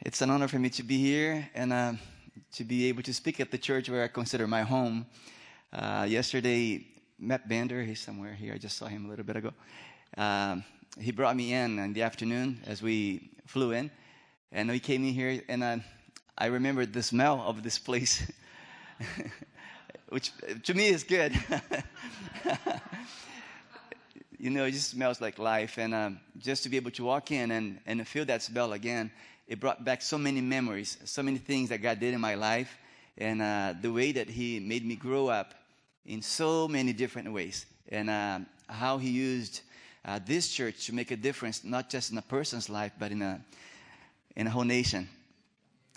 It's an honor for me to be here and uh, to be able to speak at the church where I consider my home. Uh, yesterday, Matt Bender, he's somewhere here. I just saw him a little bit ago. Um, he brought me in in the afternoon as we flew in, and we came in here, and uh, I remembered the smell of this place, which to me is good. you know, it just smells like life. And um, just to be able to walk in and, and feel that smell again, it brought back so many memories, so many things that God did in my life, and uh, the way that He made me grow up in so many different ways, and uh, how He used uh, this church to make a difference, not just in a person's life, but in a, in a whole nation.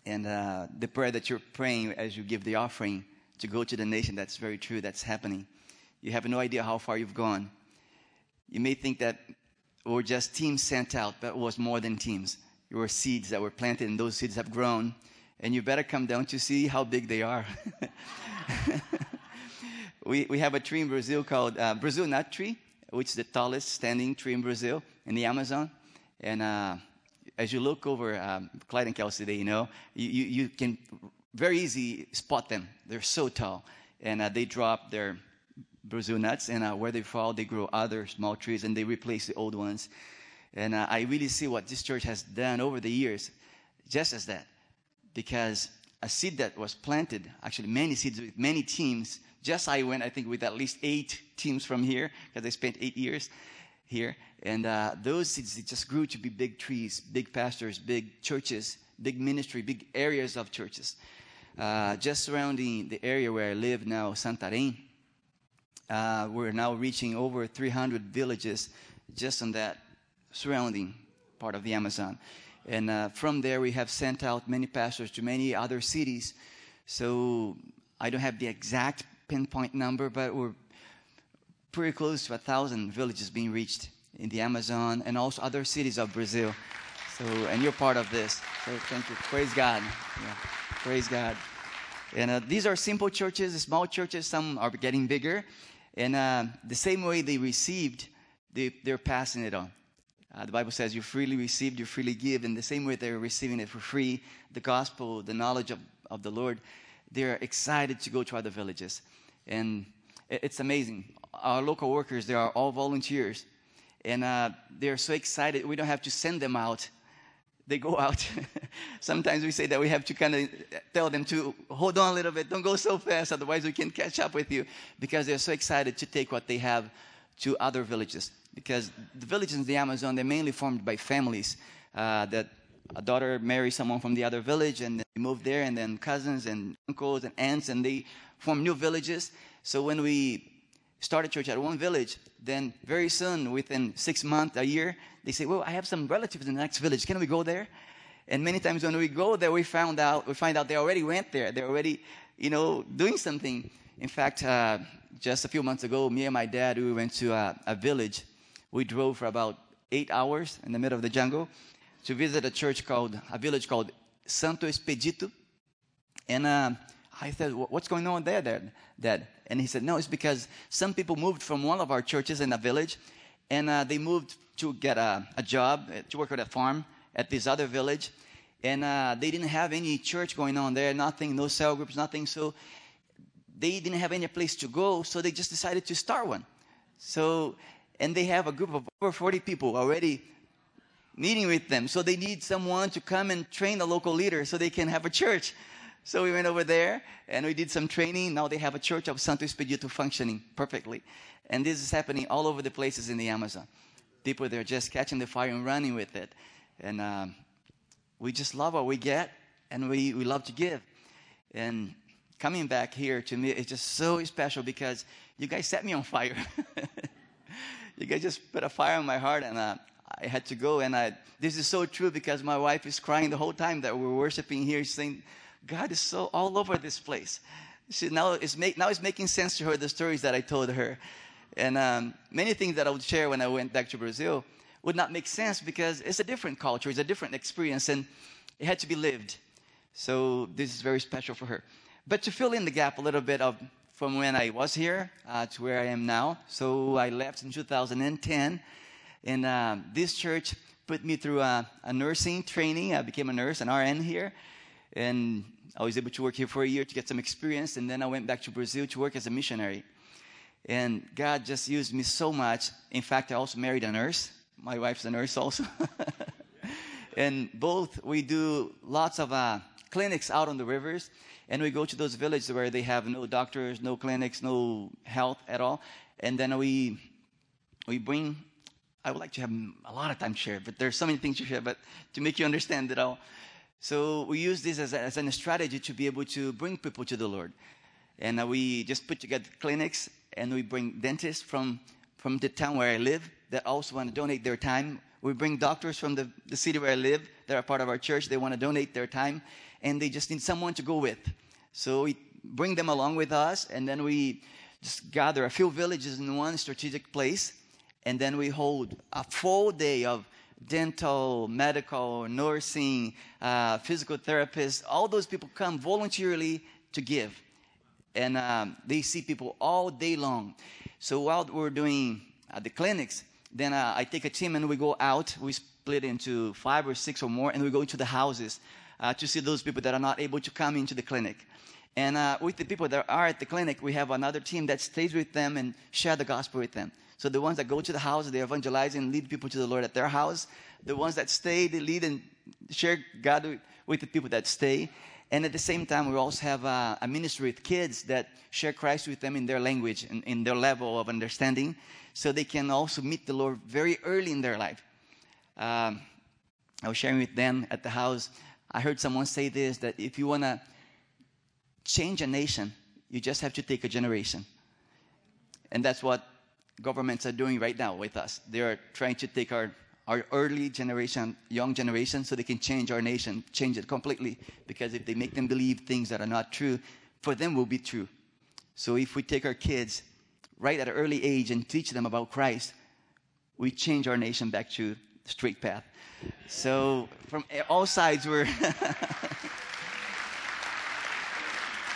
And uh, the prayer that you're praying as you give the offering to go to the nation, that's very true, that's happening. You have no idea how far you've gone you may think that we're just teams sent out, but it was more than teams. Were seeds that were planted, and those seeds have grown. And you better come down to see how big they are. we, we have a tree in Brazil called uh, Brazil nut tree, which is the tallest standing tree in Brazil in the Amazon. And uh, as you look over um, Clyde and Kelsey, they, you know, you, you, you, can very easy spot them. They're so tall. And uh, they drop their Brazil nuts, and uh, where they fall, they grow other small trees and they replace the old ones. And uh, I really see what this church has done over the years, just as that, because a seed that was planted, actually many seeds with many teams. Just I went, I think, with at least eight teams from here because I spent eight years here, and uh, those seeds just grew to be big trees, big pastors, big churches, big ministry, big areas of churches. Uh, just surrounding the area where I live now, Santarém, uh, we're now reaching over 300 villages just on that surrounding part of the Amazon. And uh, from there, we have sent out many pastors to many other cities. So I don't have the exact pinpoint number, but we're pretty close to a thousand villages being reached in the Amazon and also other cities of Brazil. So, and you're part of this. So thank you. Praise God. Yeah. Praise God. And uh, these are simple churches, small churches. Some are getting bigger. And uh, the same way they received, they, they're passing it on. Uh, the Bible says you freely received, you freely give. In the same way they're receiving it for free, the gospel, the knowledge of, of the Lord, they're excited to go to other villages. And it's amazing. Our local workers, they are all volunteers. And uh, they're so excited. We don't have to send them out they go out. Sometimes we say that we have to kind of tell them to hold on a little bit, don't go so fast, otherwise we can catch up with you because they're so excited to take what they have to other villages. Because the villages in the Amazon, they're mainly formed by families uh, that a daughter marries someone from the other village and they move there, and then cousins and uncles and aunts, and they form new villages. So when we start a church at one village, then very soon, within six months, a year, they say, well, I have some relatives in the next village. Can we go there? And many times when we go there, we found out, we find out they already went there. They're already, you know, doing something. In fact, uh, just a few months ago, me and my dad, we went to a, a, village. We drove for about eight hours in the middle of the jungle to visit a church called, a village called Santo Expedito. And uh, I said, what's going on there, Dad? Dad? And he said, no, it's because some people moved from one of our churches in a village and uh, they moved to get a, a, job uh, to work at a farm at this other village and uh, they didn't have any church going on there nothing no cell groups nothing so they didn't have any place to go so they just decided to start one so and they have a group of over 40 people already meeting with them so they need someone to come and train the local leader so they can have a church so we went over there and we did some training. Now they have a church of Santo Expedito functioning perfectly. And this is happening all over the places in the Amazon. People, they're just catching the fire and running with it. And um, we just love what we get and we, we love to give. And coming back here to me, it's just so special because you guys set me on fire. you guys just put a fire on my heart and uh, I had to go. And I, this is so true because my wife is crying the whole time that we're worshiping here, saying, God is so all over this place. She now it's make, now it's making sense to her the stories that I told her, and um, many things that I would share when I went back to Brazil would not make sense because it's a different culture, it's a different experience, and it had to be lived. So this is very special for her. But to fill in the gap a little bit of from when I was here uh, to where I am now. So I left in 2010, and uh, this church put me through a, a nursing training. I became a nurse, an RN here. And I was able to work here for a year to get some experience. And then I went back to Brazil to work as a missionary. And God just used me so much. In fact, I also married a nurse. My wife's a nurse also. and both, we do lots of uh, clinics out on the rivers. And we go to those villages where they have no doctors, no clinics, no health at all. And then we, we bring, I would like to have a lot of time to share, but there's so many things to share, but to make you understand it all. So we use this as, a, as a strategy to be able to bring people to the Lord. And uh, we just put together clinics and we bring dentists from, from the town where I live that also want to donate their time. We bring doctors from the, the city where I live that are part of our church. They want to donate their time and they just need someone to go with. So we bring them along with us and then we just gather a few villages in one strategic place and then we hold a full day of dental, medical, nursing, uh, physical therapists, all those people come voluntarily to give. And um, they see people all day long. So while we're doing uh, the clinics, then uh, I take a team and we go out. We split into five or six or more, and we go into the houses uh, to see those people that are not able to come into the clinic. And uh, with the people that are at the clinic, we have another team that stays with them and share the gospel with them. So the ones that go to the house, they evangelize and lead people to the Lord at their house. The ones that stay, they lead and share God with the people that stay. And at the same time, we also have a, a ministry with kids that share Christ with them in their language and in their level of understanding, so they can also meet the Lord very early in their life. Um, I was sharing with them at the house. I heard someone say this that if you want to change a nation, you just have to take a generation. And that's what governments are doing right now with us. They are trying to take our, our early generation, young generation, so they can change our nation, change it completely. Because if they make them believe things that are not true, for them will be true. So if we take our kids right at an early age and teach them about Christ, we change our nation back to straight path. So from all sides, we're.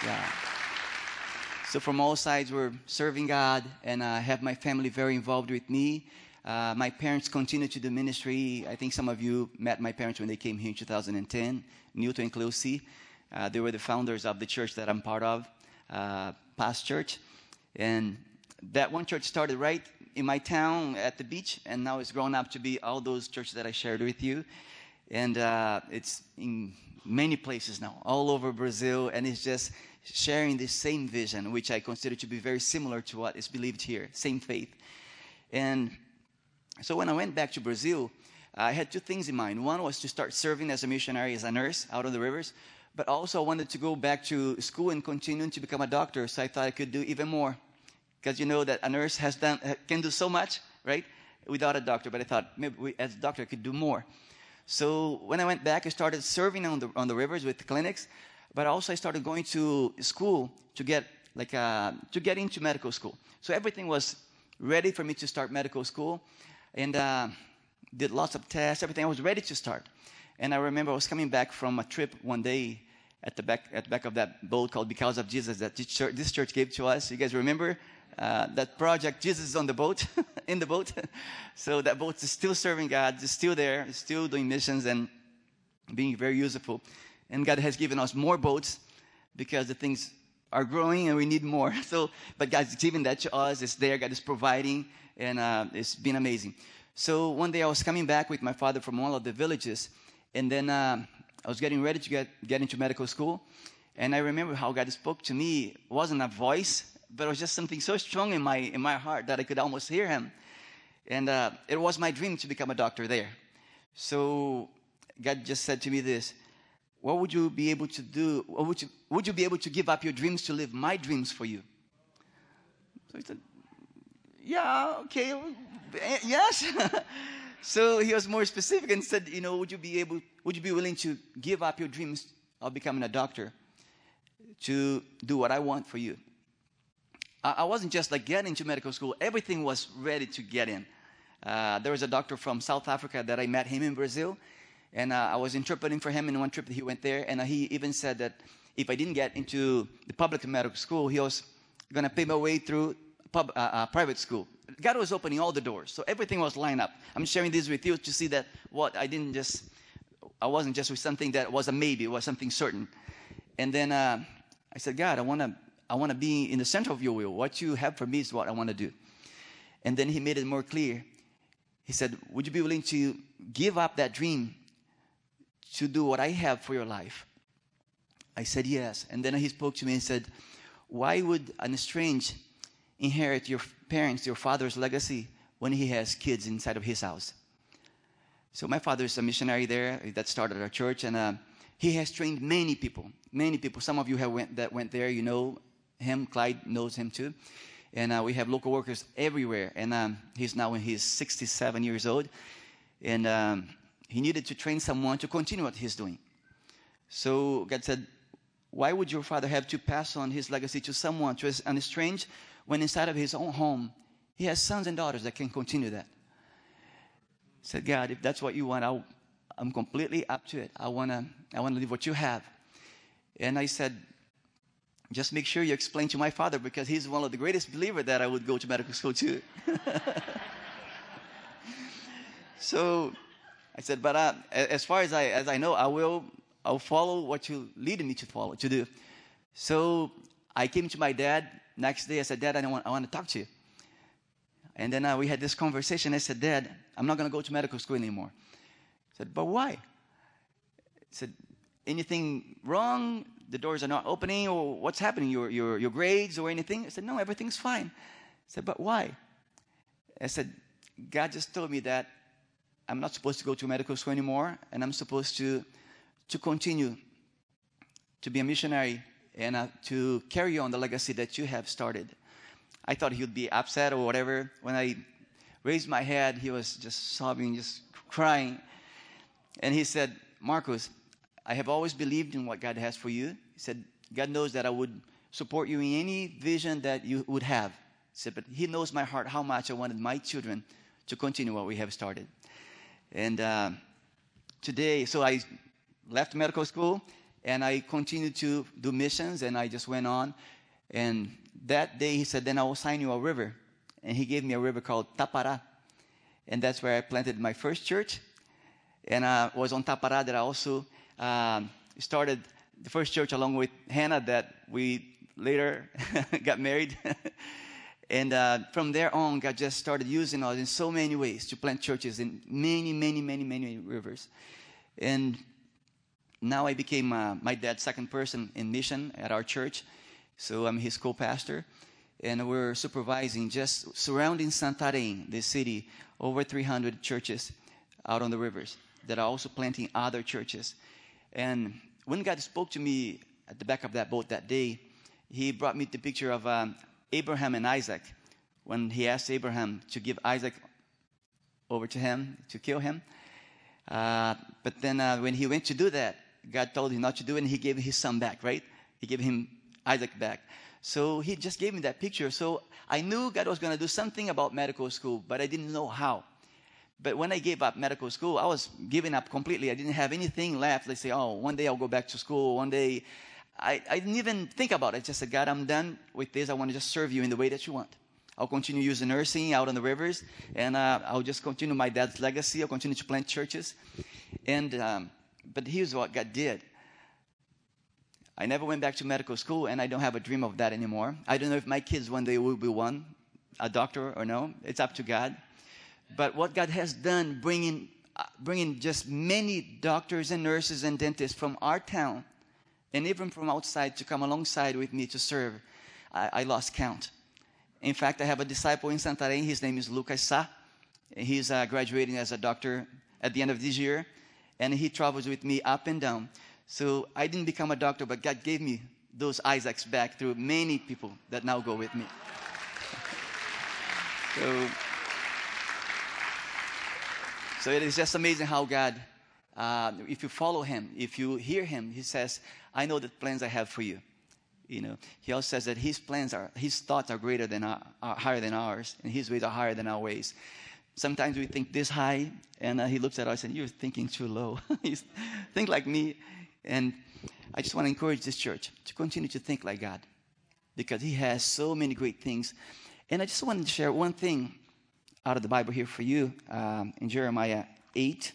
yeah. So from all sides, we're serving God, and I have my family very involved with me. Uh, my parents continue to do ministry. I think some of you met my parents when they came here in 2010, Newton and Closey. Uh, they were the founders of the church that I'm part of, uh, Past Church. And that one church started right in my town at the beach, and now it's grown up to be all those churches that I shared with you. And uh, it's in many places now, all over Brazil, and it's just sharing the same vision, which I consider to be very similar to what is believed here, same faith. And so when I went back to Brazil, I had two things in mind. One was to start serving as a missionary, as a nurse out on the rivers, but also I wanted to go back to school and continue to become a doctor. So I thought I could do even more, because you know that a nurse has done can do so much, right, without a doctor. But I thought maybe we, as a doctor I could do more. So when I went back, I started serving on the on the rivers with clinics but also I started going to school to get like uh, to get into medical school. So everything was ready for me to start medical school, and uh, did lots of tests. Everything I was ready to start. And I remember I was coming back from a trip one day at the back at the back of that boat called Because of Jesus that this church, this church gave to us. You guys remember uh, that project? Jesus is on the boat, in the boat. so that boat is still serving God, it's still there, still doing missions and being very useful. And God has given us more boats because the things are growing and we need more. So, but God's giving that to us. It's there. God is providing, and uh, it's been amazing. So one day I was coming back with my father from one of the villages, and then uh, I was getting ready to get, get into medical school. And I remember how God spoke to me. It wasn't a voice, but it was just something so strong in my, in my heart that I could almost hear him. And uh, it was my dream to become a doctor there. So God just said to me this what would you be able to do? What would you, would you be able to give up your dreams to live my dreams for you? So he said, Yeah, okay, eh, yes. so he was more specific and said, You know, would you be able, would you be willing to give up your dreams of becoming a doctor to do what I want for you? I, wasn't just like getting into medical school, everything was ready to get in. Uh, there was a doctor from South Africa that I met him in Brazil and uh, I was interpreting for him in one trip that he went there. And uh, he even said that if I didn't get into the public medical school, he was going to pay my way through pub, uh, uh, private school. God was opening all the doors. So everything was lined up. I'm sharing this with you to see that what I didn't just, I wasn't just with something that was a maybe, it was something certain. And then I said, God, I want to, I want to be in the center of your will. What you have for me is what I want to do. And then he made it more clear. He said, Would you be willing to give up that dream to do what I have for your life? I said, Yes. And then he spoke to me and said, Why would an strange inherit your parents, your father's legacy when he has kids inside of his house? So my father is a missionary there that started our church, and uh, he has trained many people, many people. Some of you have went, that went there, you know him. Clyde knows him too. And uh, we have local workers everywhere. And um, he's now his 67 years old. And um, he needed to train someone to continue what he's doing. So God said, Why would your father have to pass on his legacy to someone, to an strange, when inside of his own home, he has sons and daughters that can continue that? Said, God, if that's what you want, i am completely up to it. I want to I wanna live what you have. And I said, just make sure you explain to my father because he's one of the greatest believers that I would go to medical school too. so I said, but uh, as far as I, as I know, I will I'll follow what you lead me to follow, to do. So I came to my dad next day. I said, Dad, I want, I want to talk to you. And then uh, we had this conversation. I said, Dad, I'm not going to go to medical school anymore. I said, but why? I said, anything wrong? The doors are not opening, or what's happening? Your, your, your grades or anything? I said, No, everything's fine. I said, But why? I said, God just told me that I'm not supposed to go to medical school anymore, and I'm supposed to, to continue to be a missionary and uh, to carry on the legacy that you have started. I thought he would be upset or whatever. When I raised my head, he was just sobbing, just crying. And he said, Marcos, I have always believed in what God has for you. He said, God knows that I would support you in any vision that you would have. He said, but He knows my heart how much I wanted my children to continue what we have started. And uh, today, so I left medical school and I continued to do missions and I just went on. And that day, he said, Then I will sign you a river. And he gave me a river called Tapara. And that's where I planted my first church. And I was on Tapara that I also um, started the first church along with Hannah that we later got married. and uh, from there on, God just started using us in so many ways to plant churches in many, many, many, many rivers. And now I became uh, my dad's second person in mission at our church. So I'm his co pastor. And we're supervising just surrounding Santarém, the city, over 300 churches out on the rivers that are also planting other churches. And when God spoke to me at the back of that boat that day, He brought me the picture of um, Abraham and Isaac when He asked Abraham to give Isaac over to him to kill him. Uh, but then uh, when he went to do that, God told him not to do it, and He gave his son back, right? He gave him Isaac back. So He just gave me that picture. So I knew God was going to do something about medical school, but I didn't know how. But when I gave up medical school, I was giving up completely. I didn't have anything left. They say, oh, one day I'll go back to school. One day. I, I didn't even think about it. I just said, God, I'm done with this. I want to just serve you in the way that you want. I'll continue using nursing out on the rivers, and uh, I'll just continue my dad's legacy. I'll continue to plant churches. And, um, but here's what God did. I never went back to medical school, and I don't have a dream of that anymore. I don't know if my kids one day will be one, a doctor or no. It's up to God. But what God has done, bringing, uh, bringing just many doctors and nurses and dentists from our town and even from outside to come alongside with me to serve, I, I lost count. In fact, I have a disciple in Santarém. His name is Lucas Sa. He's uh, graduating as a doctor at the end of this year, and he travels with me up and down. So I didn't become a doctor, but God gave me those Isaacs back through many people that now go with me. so so it is just amazing how God, uh, if you follow Him, if you hear Him, He says, "I know the plans I have for you." You know, He also says that His plans are, His thoughts are greater than our, are higher than ours, and His ways are higher than our ways. Sometimes we think this high, and uh, He looks at us and you're thinking too low. think like me, and I just want to encourage this church to continue to think like God, because He has so many great things. And I just wanted to share one thing out of the Bible here for you um, in Jeremiah 8.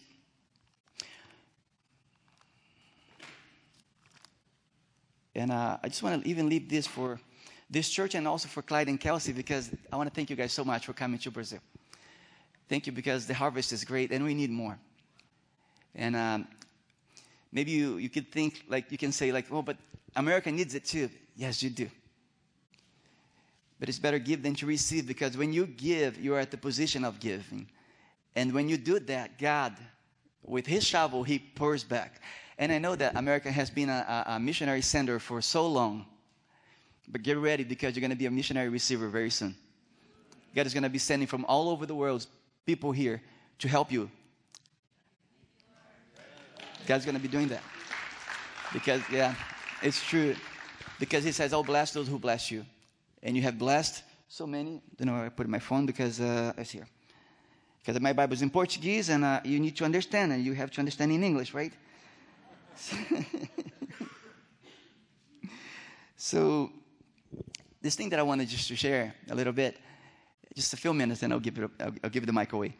And uh, I just want to even leave this for this church and also for Clyde and Kelsey because I want to thank you guys so much for coming to Brazil. Thank you because the harvest is great and we need more. And um, maybe you, you could think, like, you can say, like, oh, but America needs it too. Yes, you do. But it's better give than to receive because when you give, you are at the position of giving. And when you do that, God, with His shovel, He pours back. And I know that America has been a, a missionary center for so long. But get ready because you're going to be a missionary receiver very soon. God is going to be sending from all over the world people here to help you. God's going to be doing that. Because, yeah, it's true. Because He says, I'll bless those who bless you. And you have blessed so many. Don't know where I put my phone because uh, it's here. Because my Bible is in Portuguese and uh, you need to understand, and you have to understand in English, right? so, this thing that I wanted just to share a little bit, just a few minutes, and I'll give, it, I'll, I'll give the mic away,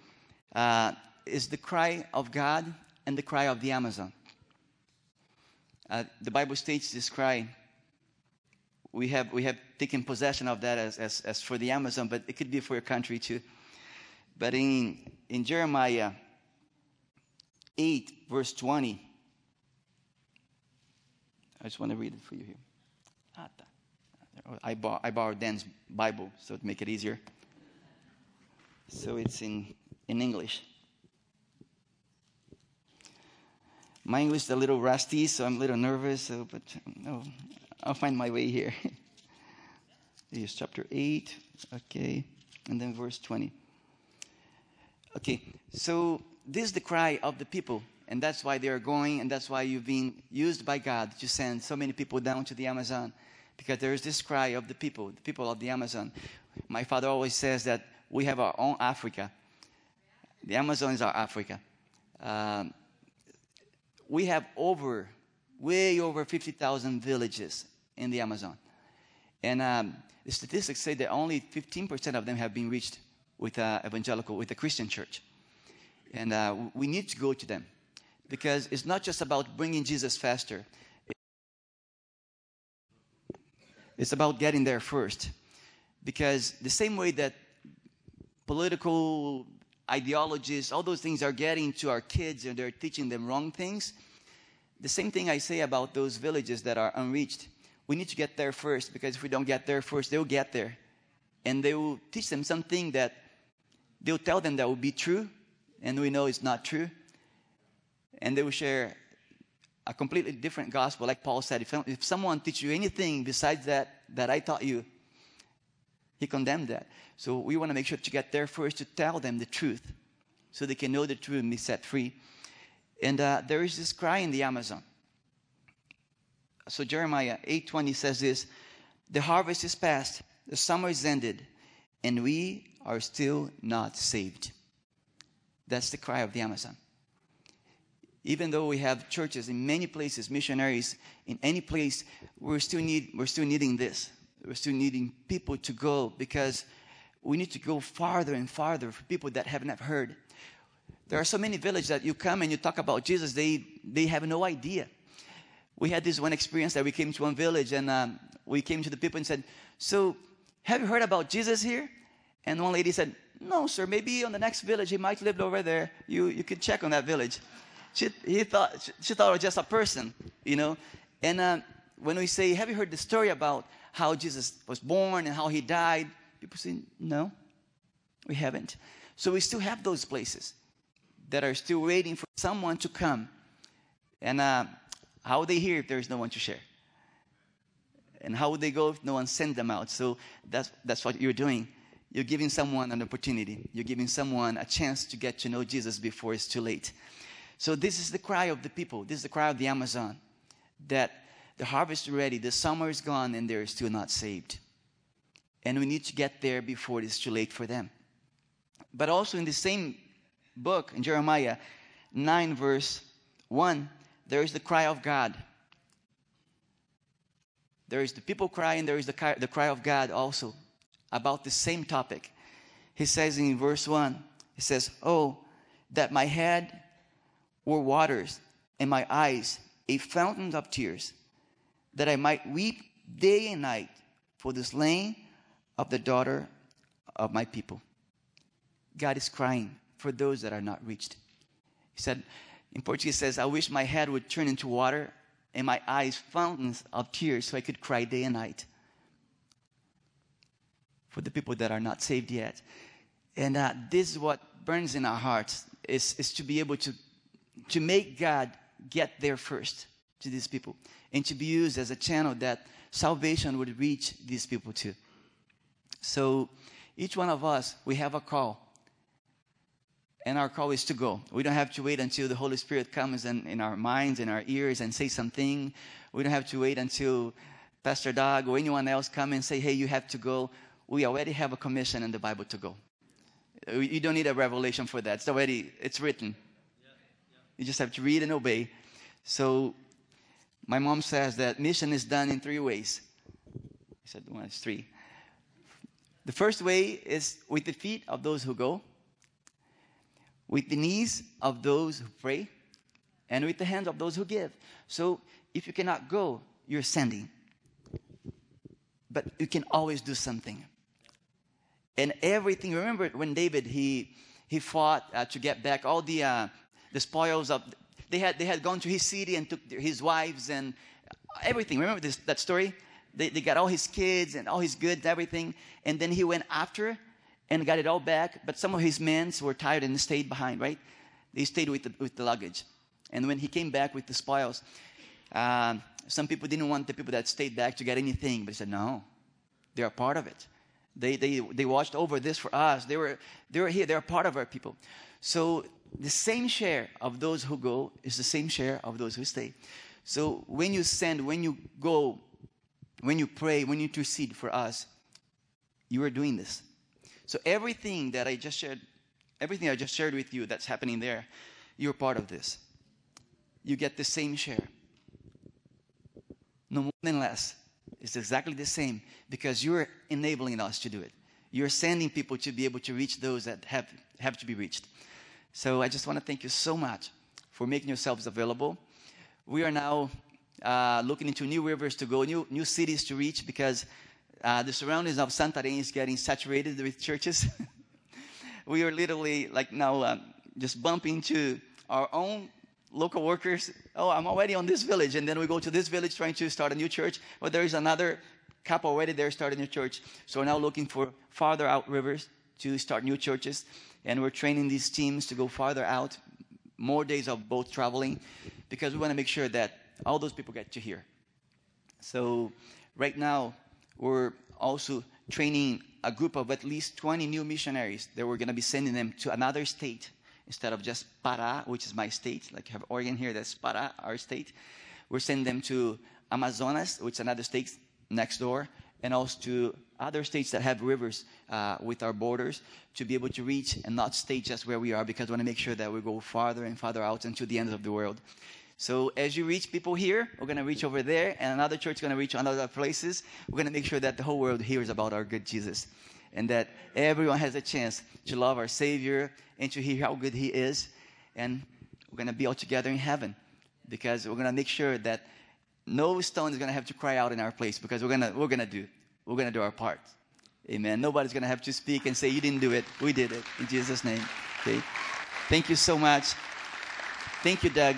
uh, is the cry of God and the cry of the Amazon. Uh, the Bible states this cry. We have, we have taken possession of that as, as, as for the Amazon, but it could be for your country too. But in, in Jeremiah 8, verse 20, I just want to read it for you here. Oh, I, bought, I borrowed Dan's Bible, so to make it easier. So it's in, in English. My English is a little rusty, so I'm a little nervous, so, but no, I'll find my way here. Here's chapter 8, okay, and then verse 20. Okay, so this is the cry of the people and that's why they are going, and that's why you've been used by God to send so many people down to the Amazon. Because there is this cry of the people, the people of the Amazon. My father always says that we have our own Africa. The Amazon is our Africa. Um, we have over, way over 50,000 villages in the Amazon. And um, the statistics say that only 15% of them have been reached with uh, evangelical, with the Christian church. And uh, we need to go to them because it's not just about bringing Jesus faster. It's about getting there first. Because the same way that political ideologies, all those things are getting to our kids and they're teaching them wrong things, the same thing I say about those villages that are unreached. We need to get there first because if we don't get there first, they'll get there. And they will teach them something that they'll tell them that will be true, and we know it's not true and they will share a completely different gospel. Like Paul said, if, if someone teaches you anything besides that that I taught you, he condemned that. So we want to make sure to get there first to tell them the truth, so they can know the truth and be set free. And uh, there is this cry in the Amazon. So Jeremiah 8:20 says this: "The harvest is past, the summer is ended, and we are still not saved." That's the cry of the Amazon even though we have churches in many places, missionaries in any place, we're still, need, we're still needing this. We're still needing people to go because we need to go farther and farther for people that have not heard. There are so many villages that you come and you talk about Jesus, they, they have no idea. We had this one experience that we came to one village and um, we came to the people and said, So, have you heard about Jesus here? And one lady said, No, sir, maybe on the next village, he might live over there. You, you could check on that village she, he thought, she, she thought it was just a person, you know. And uh, when we say, Have you heard the story about how Jesus was born and how he died? People say, No, we haven't. So we still have those places that are still waiting for someone to come. And uh, how would they hear if there is no one to share? And how would they go if no one sent them out? So that's, that's what you're doing. You're giving someone an opportunity. You're giving someone a chance to get to know Jesus before it's too late. So this is the cry of the people. This is the cry of the Amazon that the harvest is ready, the summer is gone, and they're still not saved. And we need to get there before it's too late for them. But also in the same book, in Jeremiah 9, verse 1, there is the cry of God. There is the people crying, there is the cry, the cry of God also. about the same topic. He says in verse 1, he says, Oh, that my head were waters and my eyes a fountain of tears, that I might weep day and night for the slain of the daughter of my people. God is crying for those that are not reached. He said, in Portuguese says, I wish my head would turn into water and my eyes fountains of tears so I could cry day and night for the people that are not saved yet. And uh, this is what burns in our hearts is, is to be able to, to make God get there first to these people and to be used as a channel that salvation would reach these people too. So each one of us, we have a call. And our call is to go. We don't have to wait until the Holy Spirit comes in, in our minds, and our ears, and say something. We don't have to wait until Pastor Doug or anyone else come and say, hey, you have to go. We already have a commission in the Bible to go. You don't need a revelation for that. It's already, it's written. You just have to read and obey. So my mom says that mission is done in three ways. I said, one is three. The first way is with the feet of those who go, with the knees of those who pray, and with the hands of those who give. So if you cannot go, you're sending. But you can always do something. And everything, remember when David, he, he fought uh, to get back all the, uh, the spoils of, they had, they had gone to his city and took his wives and everything. Remember this, that story? They, they got all his kids and all his goods, everything. And then he went after and got it all back. But some of his men were tired and stayed behind, right? They stayed with the, with the luggage. And when he came back with the spoils, uh, some people didn't want the people that stayed back to get anything. But he said, no, they're a part of it. They, they, they watched over this for us. They were, they were here. They're a part of our people. So the same share of those who go is the same share of those who stay. So when you send, when you go, when you pray, when you intercede for us, you are doing this. So everything that I just shared, everything I just shared with you that's happening there, you're part of this. You get the same share. No more than less. It's exactly the same because you're enabling us to do it. You're sending people to be able to reach those that have, have to be reached. So I just want to thank you so much for making yourselves available. We are now uh, looking into new rivers to go, new, new cities to reach because uh, the surroundings of Santarém is getting saturated with churches. we are literally like now um, just bumping into our own local workers. Oh, I'm already on this village. And then we go to this village trying to start a new church. But there is another couple already there starting a church. So we're now looking for farther out rivers to start new churches. And we're training these teams to go farther out, more days of boat traveling, because we want to make sure that all those people get to hear. So right now, we're also training a group of at least 20 new missionaries that we're going to be sending them to another state instead of just Pará, which is my state. Like you have Oregon here, that's Pará, our state. We're sending them to Amazonas, which is another state next door, and also to other states that have rivers uh, with our borders to be able to reach and not stay just where we are because we want to make sure that we go farther and farther out into the ends of the world. So as you reach people here, we're going to reach over there, and another church is going to reach other places. We're going to make sure that the whole world hears about our good Jesus and that everyone has a chance to love our Savior and to hear how good He is. And we're going to be all together in heaven because we're going to make sure that no stone is going to have to cry out in our place because we're going to, we're going to do, we're going to do our part. Amen. Nobody's going to have to speak and say, You didn't do it. We did it. In Jesus' name. Okay. Thank you so much. Thank you, Doug.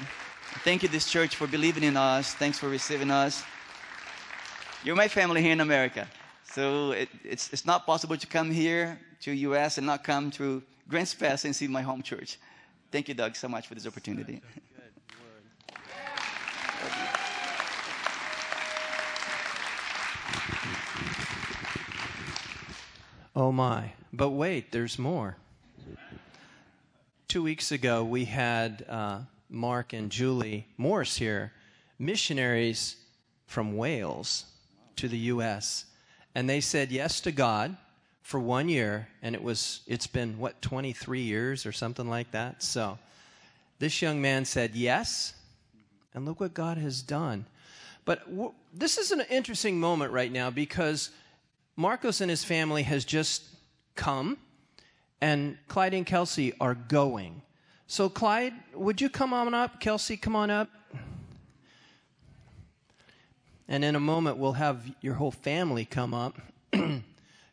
Thank you, this church, for believing in us. Thanks for receiving us. You're my family here in America. So it, it's, it's not possible to come here to U.S. and not come to Grants Pass and see my home church. Thank you, Doug, so much for this opportunity. Oh my. But wait, there's more. Two weeks ago, we had uh, Mark and Julie Morse here, missionaries from Wales to the U.S and they said yes to God for one year, and it was it's been what 23 years or something like that. So this young man said yes, and look what God has done. But w- this is an interesting moment right now because Marcos and his family has just come, and Clyde and Kelsey are going. So, Clyde, would you come on up? Kelsey, come on up. And in a moment, we'll have your whole family come up.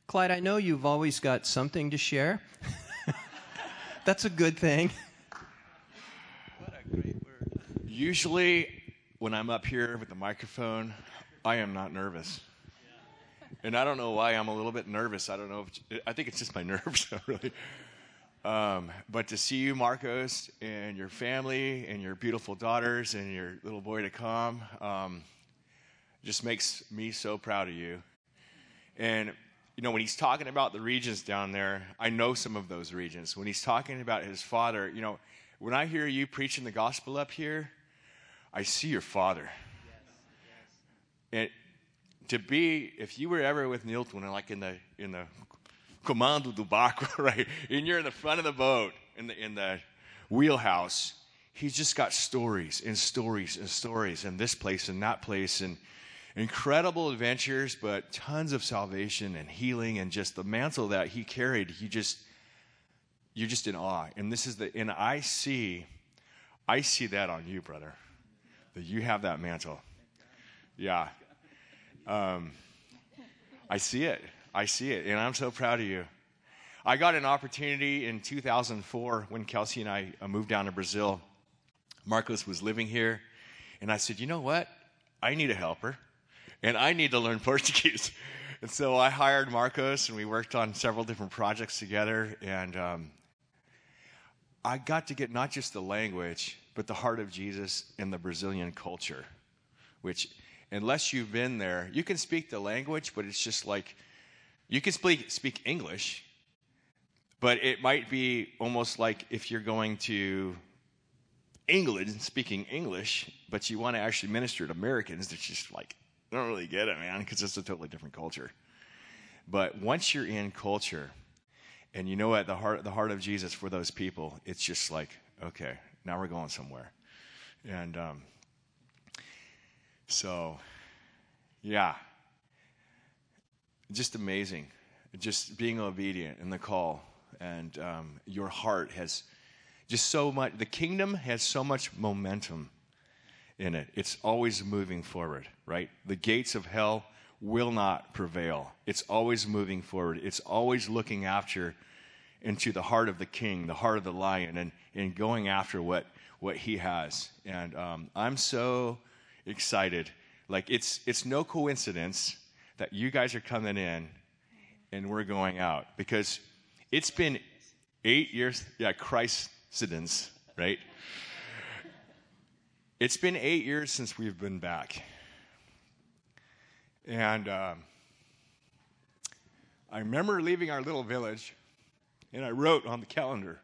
Clyde, I know you've always got something to share. That's a good thing. What a great word. Usually, when I'm up here with the microphone, I am not nervous. And I don't know why I'm a little bit nervous. I don't know. If, I think it's just my nerves, really. Um, but to see you, Marcos, and your family, and your beautiful daughters, and your little boy to come, um, just makes me so proud of you. And, you know, when he's talking about the regions down there, I know some of those regions. When he's talking about his father, you know, when I hear you preaching the gospel up here, I see your father. Yes, yes. And to be, if you were ever with Nilton, like in the in the comando do barco, right, and you're in the front of the boat in the in the wheelhouse, he's just got stories and stories and stories, and this place and that place, and incredible adventures, but tons of salvation and healing, and just the mantle that he carried. He just, you're just in awe, and this is the, and I see, I see that on you, brother that you have that mantle. Yeah. Um, I see it. I see it. And I'm so proud of you. I got an opportunity in 2004 when Kelsey and I uh, moved down to Brazil. Marcos was living here. And I said, you know what? I need a helper. And I need to learn Portuguese. And so I hired Marcos, and we worked on several different projects together. And um, I got to get not just the language, but the heart of Jesus in the Brazilian culture, which, unless you've been there, you can speak the language, but it's just like you can speak, speak English, but it might be almost like if you're going to England speaking English, but you want to actually minister to Americans, they're just like, I don't really get it, man, because it's a totally different culture. But once you're in culture, and you know what the heart the heart of Jesus for those people, it's just like, okay, now we're going somewhere. And um, so, yeah, just amazing. Just being obedient in the call. And um, your heart has just so much, the kingdom has so much momentum in it. It's always moving forward, right? The gates of hell will not prevail. It's always moving forward. It's always looking after into the heart of the king, the heart of the lion, and, and going after what, what he has. And um, I'm so excited. Like, it's, it's no coincidence that you guys are coming in and we're going out because it's been eight years. Yeah, Christcidence, right? It's been eight years since we've been back. And um, I remember leaving our little village and I wrote on the calendar,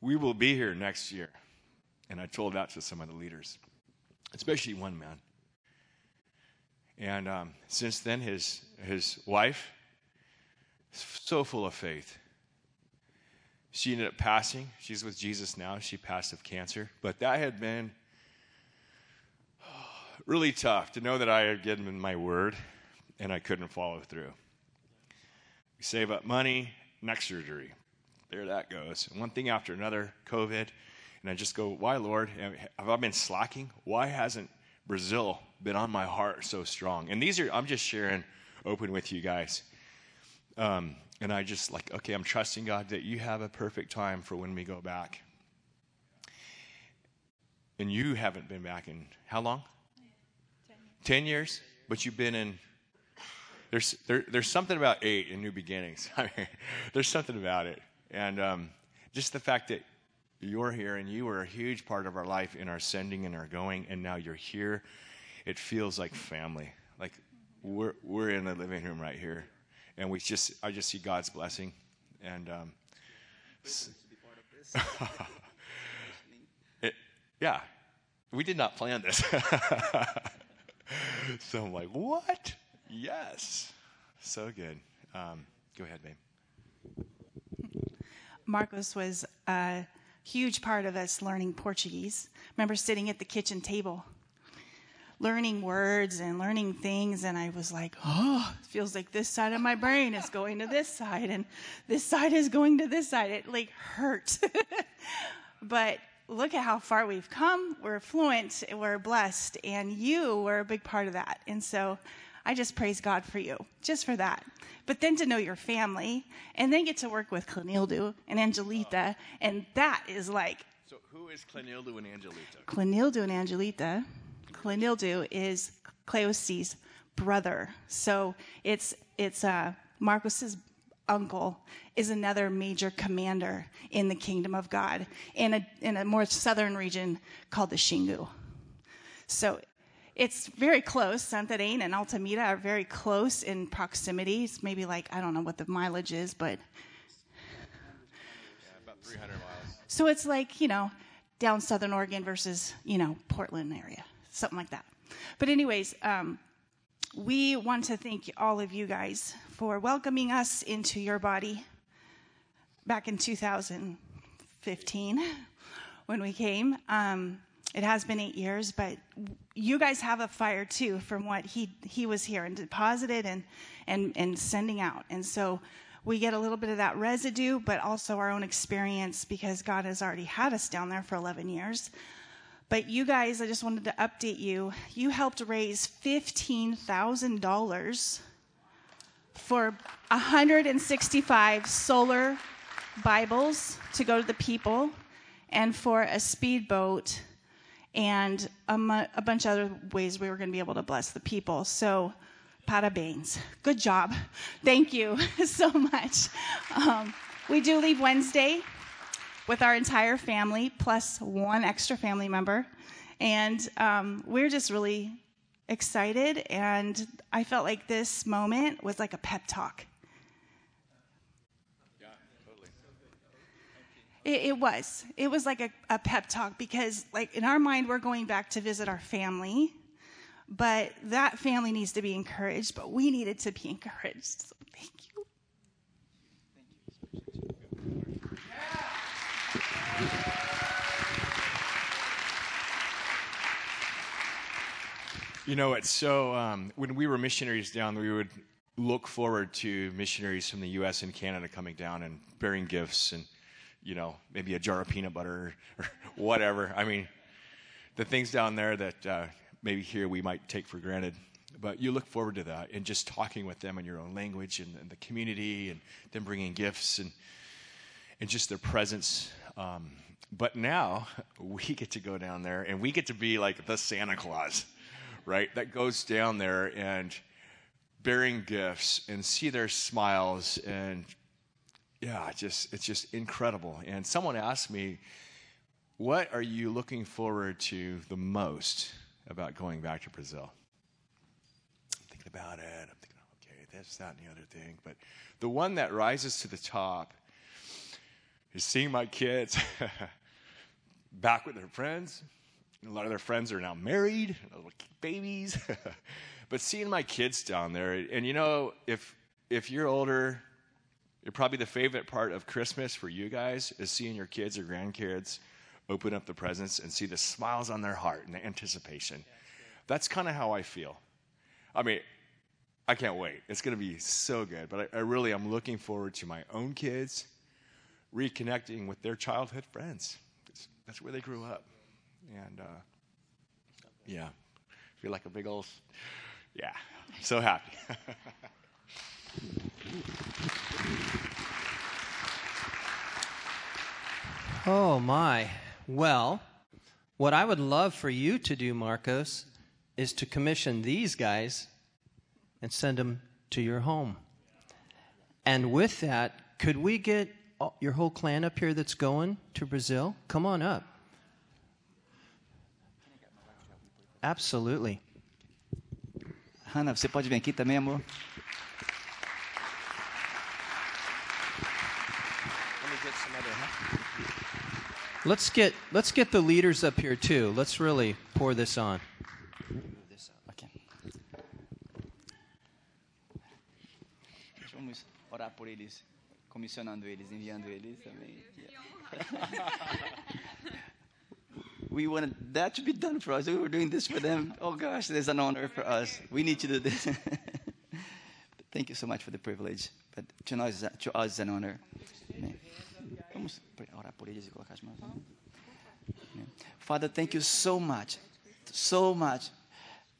we will be here next year. And I told that to some of the leaders, especially one man. And um, since then, his, his wife, so full of faith. She ended up passing. She's with Jesus now. She passed of cancer. But that had been really tough to know that I had given my word and I couldn't follow through. We save up money, neck surgery. There that goes. One thing after another, COVID. And I just go, why, Lord? Have I been slacking? Why hasn't Brazil been on my heart so strong? And these are, I'm just sharing open with you guys. Um, and I just like, okay, I'm trusting God that you have a perfect time for when we go back. And you haven't been back in how long? Ten years. But you've been in there's, there, there's something about eight in New Beginnings. I mean, there's something about it. And um, just the fact that you're here and you were a huge part of our life in our sending and our going, and now you're here, it feels like family. Like we're, we're in the living room right here. And we just, I just see God's blessing. And, um, it, yeah, we did not plan this. so I'm like, what? Yes. So good. Um, go ahead, babe. Marcos was a huge part of us learning Portuguese. I remember sitting at the kitchen table. learning words and learning things. And I was like, oh, it feels like this side of my brain is going to this side and this side is going to this side. It like hurt. but look at how far we've come. We're fluent, we're blessed, and you were a big part of that. And so I just praise God for you, just for that. But then to know your family and then get to work with Clenildu and Angelita, and that is like. So who is Clenildu and Angelita? Clenildu and Angelita. Clenildu is Cleos's brother. So it's it's uh, Marcos's uncle is another major commander in the kingdom of God in a in a more southern region called the Xingu. So it's very close. Santarém and Altamira are very close in proximity. It's maybe like, I don't know what the mileage is, but. Yeah, about 300 miles. So it's like, you know, down Southern Oregon versus, you know, Portland area, something like that. But, anyways, um, we want to thank all of you guys for welcoming us into your body back in 2015 when we came. Um, it has been eight years, but you guys have a fire too from what he he was here and deposited and and and sending out. And so we get a little bit of that residue, but also our own experience because God has already had us down there for 11 years. But you guys, I just wanted to update you. You helped raise $15,000 for 165 solar Bibles to go to the people and for a speedboat and a, mu- a bunch of other ways we were going to be able to bless the people. So, parabéns. Good job. Thank you so much. Um, we do leave Wednesday with our entire family, plus one extra family member. And um, we're just really excited. And I felt like this moment was like a pep talk. It, it, was. It was like a, a pep talk because, like, in our mind, we're going back to visit our family, but that family needs to be encouraged, but we needed to be encouraged. So thank you. You know, it's so, um, when we were missionaries down, we would look forward to missionaries from the U.S. and Canada coming down and bearing gifts and you know, maybe a jar of peanut butter or whatever. I mean, the things down there that uh, maybe here we might take for granted. But you look forward to that and just talking with them in your own language and, and the community and them bringing gifts and, and just their presence. Um, but now we get to go down there and we get to be like the Santa Claus, right? That goes down there and bearing gifts and see their smiles and yeah, just it's just incredible. And someone asked me, "What are you looking forward to the most about going back to Brazil?" I'm thinking about it. I'm thinking, okay, that's that and the other thing. But the one that rises to the top is seeing my kids back with their friends. A lot of their friends are now married, little babies. but seeing my kids down there, and you know, if if you're older probably the favorite part of Christmas for you guys is seeing your kids or grandkids open up the presents and see the smiles on their heart and the anticipation. That's kind of how I feel. I mean, I can't wait. It's going to be so good. But I, I really am looking forward to my own kids reconnecting with their childhood friends. That's where they grew up. And uh, yeah, feel like a big old, yeah, so happy. Oh, my. Well, what I would love for you to do, Marcos, is to commission these guys and send them to your home. And with that, could we get your whole clan up here that's going to Brazil? Come on up. Absolutely. Hannah, você pode vir aqui também, amor? Let's get let's get the leaders up here too. Let's really pour this on. Vamos orar por eles, comissionando eles, enviando eles também. we wanted that to be done for us. We were doing this for them. Oh gosh, there's an honor for us. We need to do this. Thank you so much for the privilege. But to us, to us it's an honor. Vamos orar por eles e colocar as mãos. Father, thank you so much, so much.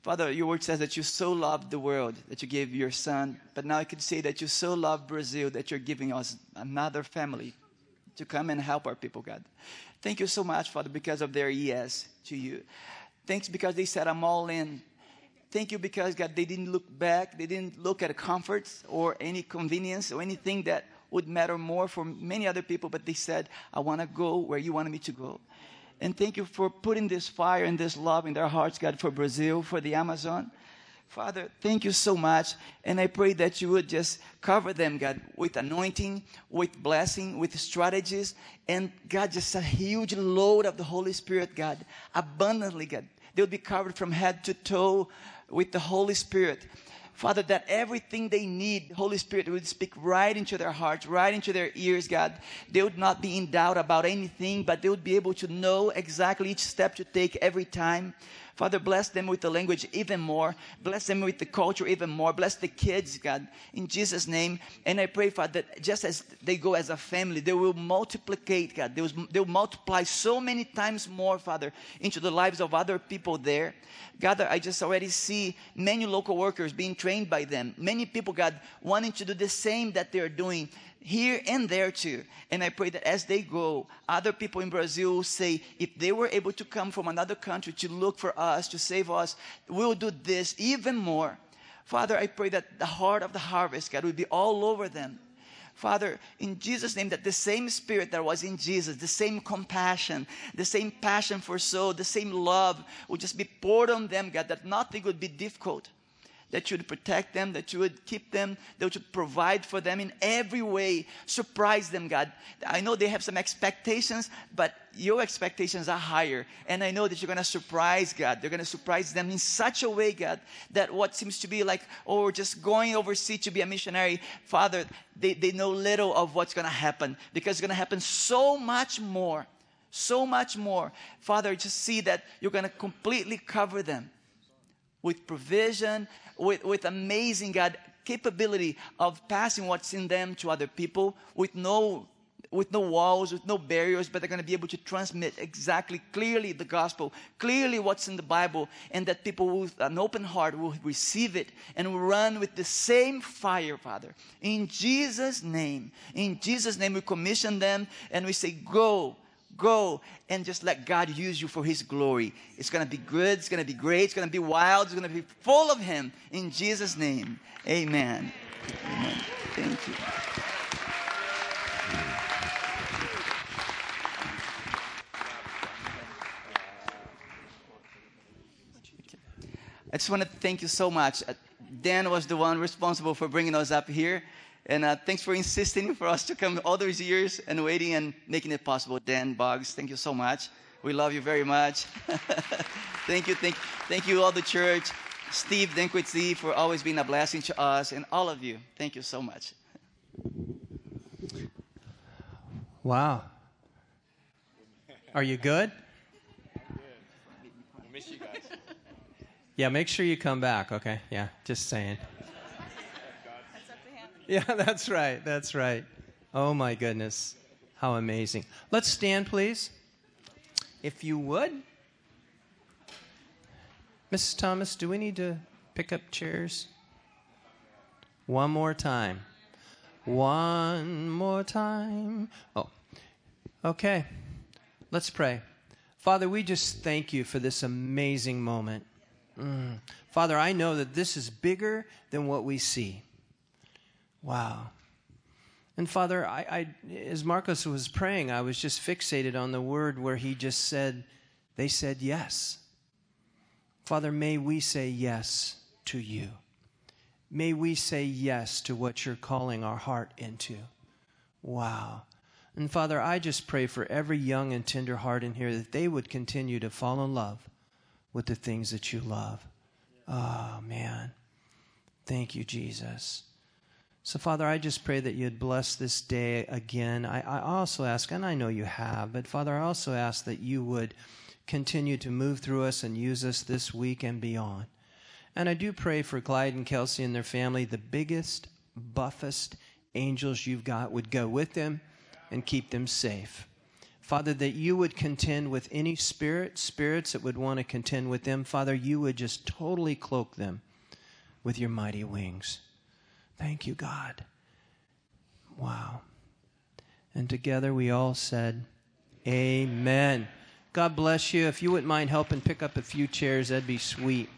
Father, your word says that you so loved the world that you gave your son, but now I could say that you so love Brazil that you're giving us another family to come and help our people, God. Thank you so much, Father, because of their yes to you. Thanks because they said, I'm all in. Thank you because, God, they didn't look back. They didn't look at comforts or any convenience or anything that would matter more for many other people, but they said, I want to go where you wanted me to go. And thank you for putting this fire and this love in their hearts, God, for Brazil, for the Amazon. Father, thank you so much. And I pray that you would just cover them, God, with anointing, with blessing, with strategies. And God, just a huge load of the Holy Spirit, God, abundantly, God. They'll be covered from head to toe with the Holy Spirit. Father, that everything they need, Holy Spirit would speak right into their hearts, right into their ears, God. They would not be in doubt about anything, but they would be able to know exactly each step to take every time. Father, bless them with the language even more. Bless them with the culture even more. Bless the kids, God, in Jesus' name. And I pray, Father, that just as they go as a family, they will multiplicate, God. They will, they will multiply so many times more, Father, into the lives of other people there. God, I just already see many local workers being trained by them. Many people, God, wanting to do the same that they're doing here and there too. And I pray that as they go, other people in Brazil say, if they were able to come from another country to look for us, to save us, we'll do this even more. Father, I pray that the heart of the harvest, God, will be all over them. Father, in Jesus' name, that the same spirit that was in Jesus, the same compassion, the same passion for soul, the same love will just be poured on them, God, that nothing would be difficult that you would protect them, that you would keep them, that you would provide for them in every way. Surprise them, God. I know they have some expectations, but your expectations are higher. And I know that you're going to surprise God. They're going to surprise them in such a way, God, that what seems to be like, oh, just going overseas to be a missionary, Father, they, they know little of what's going to happen because it's going to happen so much more. So much more. Father, just see that you're going to completely cover them with provision, with, with amazing God capability of passing what's in them to other people with no with no walls, with no barriers, but they're going to be able to transmit exactly clearly the gospel, clearly what's in the Bible, and that people with an open heart will receive it and will run with the same fire, Father. In Jesus' name, in Jesus' name, we commission them and we say, Go, go and just let God use you for His glory. It's going to be good. It's going to be great. It's going to be wild. It's going to be full of Him. In Jesus' name, amen. Amen. Thank you. I just want to thank you so much. Uh, Dan was the one responsible for bringing us up here. And uh, thanks for insisting for us to come all those years and waiting and making it possible. Dan Boggs, thank you so much. We love you very much. thank you, thank, thank you, all the church. Steve Dinkwitzy for always being a blessing to us and all of you. Thank you so much. Wow. Are you good? We'll miss you guys. Yeah, make sure you come back, okay? Yeah, just saying. Yeah, that's right. That's right. Oh my goodness. How amazing. Let's stand, please. If you would. Mrs. Thomas, do we need to pick up chairs? One more time. One more time. Oh, okay. Let's pray. Father, we just thank you for this amazing moment. Mm. Father, I know that this is bigger than what we see. Wow. And Father, I, I, as Marcos was praying, I was just fixated on the word where he just said, they said yes. Father, may we say yes to you. May we say yes to what you're calling our heart into. Wow. And Father, I just pray for every young and tender heart in here that they would continue to fall in love with the things that you love. Oh, man. Thank you, Jesus. So, Father, I just pray that you'd bless this day again. I, I, also ask, and I know you have, but Father, I also ask that you would continue to move through us and use us this week and beyond. And I do pray for Clyde and Kelsey and their family, the biggest, buffest angels you've got would go with them and keep them safe. Father, that you would contend with any spirit, spirits that would want to contend with them. Father, you would just totally cloak them with your mighty wings. Thank you, God. Wow. And together we all said, Amen. God bless you. If you wouldn't mind helping pick up a few chairs, that'd be sweet.